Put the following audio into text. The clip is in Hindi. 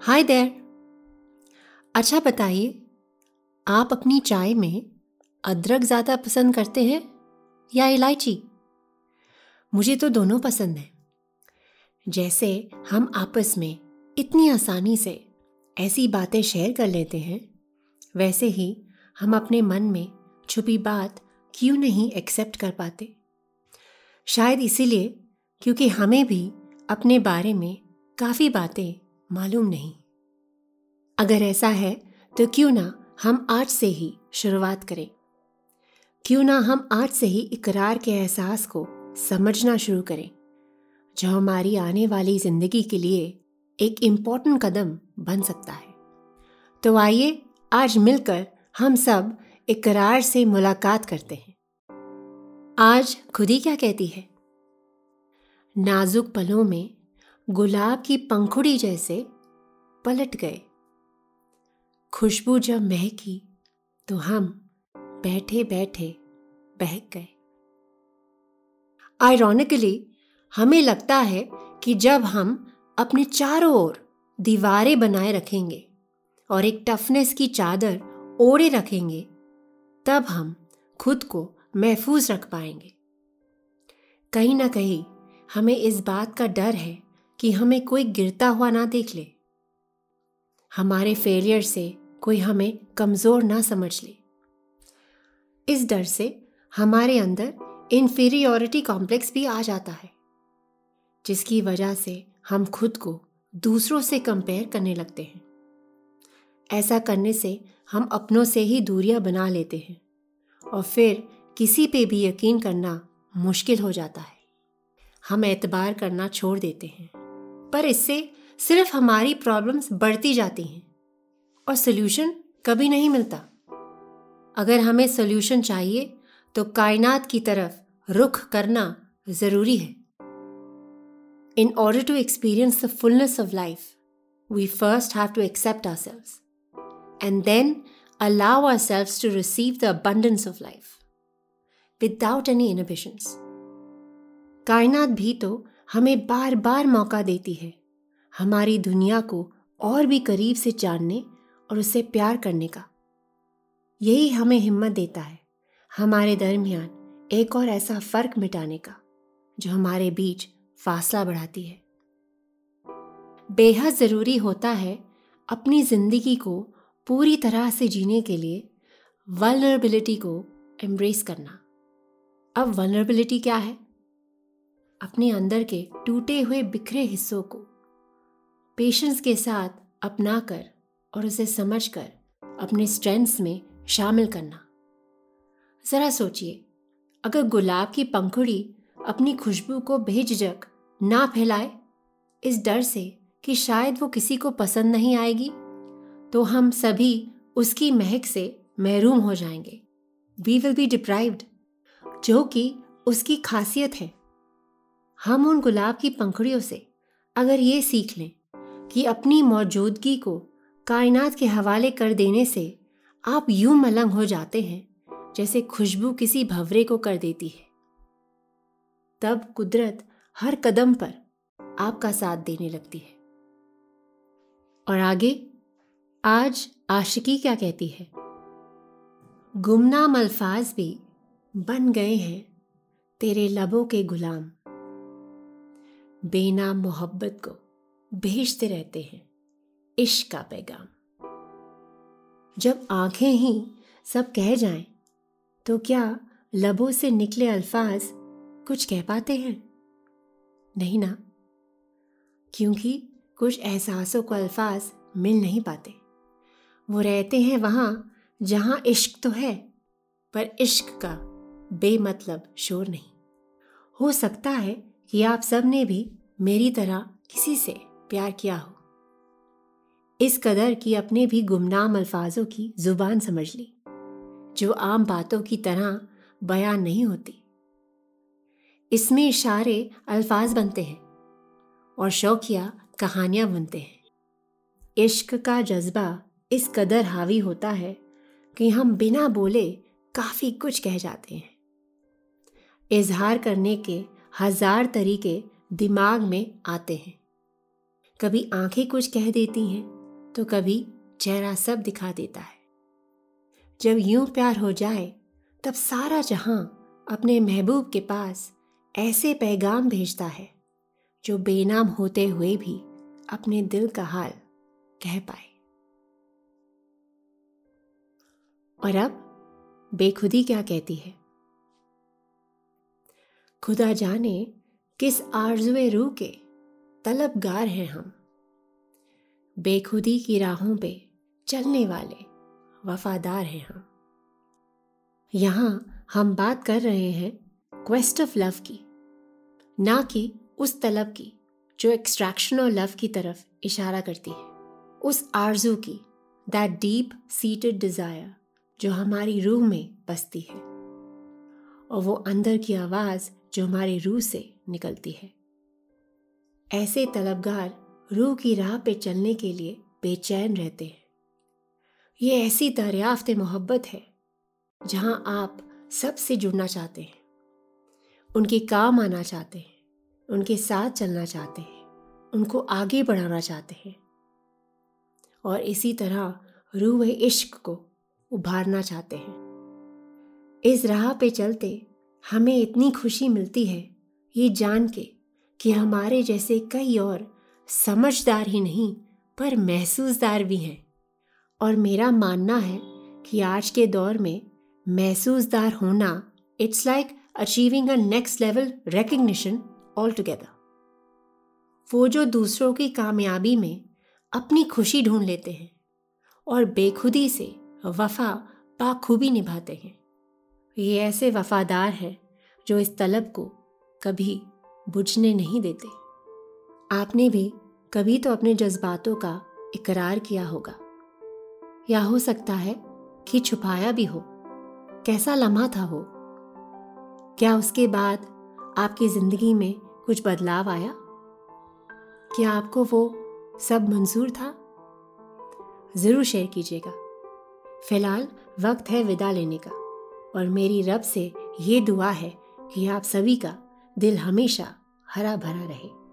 हाय देर अच्छा बताइए, आप अपनी चाय में अदरक ज़्यादा पसंद करते हैं या इलायची? मुझे तो दोनों पसंद हैं। जैसे हम आपस में इतनी आसानी से ऐसी बातें शेयर कर लेते हैं, वैसे ही हम अपने मन में छुपी बात क्यों नहीं एक्सेप्ट कर पाते? शायद इसीलिए क्योंकि हमें भी अपने बारे में काफ़ी बातें मालूम नहीं। अगर ऐसा है तो क्यों ना हम आज से ही शुरुआत करें। क्यों ना हम आज से ही इकरार के एहसास को समझना शुरू करें, जो हमारी आने वाली ज़िंदगी के लिए एक इंपॉर्टेंट कदम बन सकता है। तो आइए, आज मिलकर हम सब इकरार से मुलाकात करते हैं। आज खुदी क्या कहती है? नाजुक पलों में गुलाब की पंखुड़ी जैसे पलट गए। खुशबू जब महकी तो हम बैठे बैठे बहक गए। आयरॉनिकली हमें लगता है कि जब हम अपने चारों ओर दीवारें बनाए रखेंगे और एक टफनेस की चादर ओढ़े रखेंगे, तब हम खुद को महफूज रख पाएँगे। कहीं ना कहीं हमें इस बात का डर है कि हमें कोई गिरता हुआ ना देख ले। हमारे फेलियर से कोई हमें कमज़ोर ना समझ ले। इस डर से हमारे अंदर इन्फीरियोरिटी कॉम्प्लेक्स भी आ जाता है, जिसकी वजह से हम खुद को दूसरों से कंपेयर करने लगते हैं। ऐसा करने से हम अपनों से ही दूरियाँ बना लेते हैं और फिर किसी पे भी यकीन करना मुश्किल हो जाता है। हम एतबार करना छोड़ देते हैं। पर इससे सिर्फ़ हमारी प्रॉब्लम्स बढ़ती जाती हैं और सोल्यूशन कभी नहीं मिलता अगर हमें सोल्यूशन चाहिए तो कायनात की तरफ़ रुख करना ज़रूरी है in order to experience the fullness of life first have to accept ourselves and then allow ourselves to receive the abundance of life without any inhibitions. कायनात भी तो हमें बार बार मौका देती है। हमारी दुनिया को और भी करीब से जानने और उससे प्यार करने का। यही हमें हिम्मत देता है, हमारे दरमियान एक और ऐसा फ़र्क मिटाने का, जो हमारे बीच फासला बढ़ाती है। बेहद ज़रूरी होता है अपनी ज़िंदगी को पूरी तरह से जीने के लिए वलनरेबिलिटी को एम्ब्रेस करना। अब वलनरेबिलिटी क्या है? अपने अंदर के टूटे हुए बिखरे हिस्सों को पेशेंस के साथ अपना कर और उसे समझ कर अपने स्ट्रेंथ्स में शामिल करना। ज़रा सोचिए, अगर गुलाब की पंखुड़ी अपनी खुशबू को बेझिझक ना फैलाए, इस डर से कि शायद वो किसी को पसंद नहीं आएगी तो हम सभी उसकी महक से महरूम हो जाएँगे। वी विल बी डिप्राइव्ड जो कि उसकी खासियत है। हम उन गुलाब की पंखुड़ियों से अगर ये सीख लें कि अपनी मौजूदगी को कायनात के हवाले कर देने से आप यूँ मलंग हो जाते हैं जैसे खुशबू किसी भवरे को कर देती है। तब कुदरत हर कदम पर आपका साथ देने लगती है। और आगे, आज आशिकी क्या कहती है? गुमनाम अल्फाज भी बन गए हैं तेरे लबों के गुलाम। बेनाम मोहब्बत को भेजते रहते हैं। इश्क का पैगाम। जब आँखें ही सब कह जाएँ, तो क्या लबों से निकले अल्फाज कुछ कह पाते हैं? नहीं ना। क्योंकि कुछ एहसासों को अल्फाज मिल नहीं पाते। वो रहते हैं वहाँ जहाँ इश्क तो है पर इश्क का बेमतलब शोर नहीं। हो सकता है कि आप सबने भी मेरी तरह किसी से प्यार किया हो। इस कदर कि अपने भी गुमनाम अल्फाजों की ज़ुबान समझ ली, जो आम बातों की तरह बयान नहीं होती। इसमें इशारे अल्फाज बनते हैं और शौकिया कहानियाँ बनते हैं। इश्क का जज्बा इस कदर हावी होता है कि हम बिना बोले काफ़ी कुछ कह जाते हैं। इजहार करने के हज़ार तरीके दिमाग में आते हैं। कभी आँखें कुछ कह देती हैं तो कभी चेहरा सब दिखा देता है। जब यूँ प्यार हो जाए, तब सारा जहाँ अपने महबूब के पास ऐसे पैगाम भेजता है, जो बेनाम होते हुए भी अपने दिल का हाल कह पाए। और अब बेखुदी क्या कहती है? खुदा जाने किस आरजुए रू के तलबगार हैं हम। बेखुदी की राहों पे चलने वाले वफादार हैं हम। यहाँ हम बात कर रहे हैं क्वेस्ट ऑफ़ लव की, ना कि उस तलब की जो एक्सट्रैक्शन और लव की तरफ़ इशारा करती है। उस आरज़ू की दैट डीप सीटेड डिज़ायर जो हमारी रूह में बसती है। और वो अंदर की आवाज़ जो हमारी रूह से निकलती है। ऐसे तलबगार रूह की राह पे चलने के लिए बेचैन रहते हैं। ये ऐसी दरियाफ्त मोहब्बत है, जहाँ आप सबसे जुड़ना चाहते हैं, उनके काम आना चाहते हैं, उनके साथ चलना चाहते हैं, उनको आगे बढ़ाना चाहते हैं। और इसी तरह रूह इश्क को उभारना चाहते हैं। इस राह पे चलते हमें इतनी खुशी मिलती है, ये जान के कि हमारे जैसे कई और समझदार ही नहीं, पर महसूसदार भी हैं। और मेरा मानना है कि आज के दौर में महसूसदार होना it's like achieving a next level recognition altogether वो जो दूसरों की कामयाबी में अपनी खुशी ढूंढ लेते हैं और बेखुदी से वफा, बाखूबी निभाते हैं। ये ऐसे वफादार हैं जो इस तलब को कभी बुझने नहीं देते। आपने भी कभी तो अपने जज्बातों का इकरार किया होगा। या हो सकता है कि छुपाया भी हो। कैसा लम्हा था वो? क्या उसके बाद आपकी ज़िंदगी में कुछ बदलाव आया? क्या आपको वो सब मंजूर था? ज़रूर शेयर कीजिएगा। फ़िलहाल वक्त है विदा लेने का। और मेरी रब से ये दुआ है कि आप सभी का दिल हमेशा हरा भरा रहे।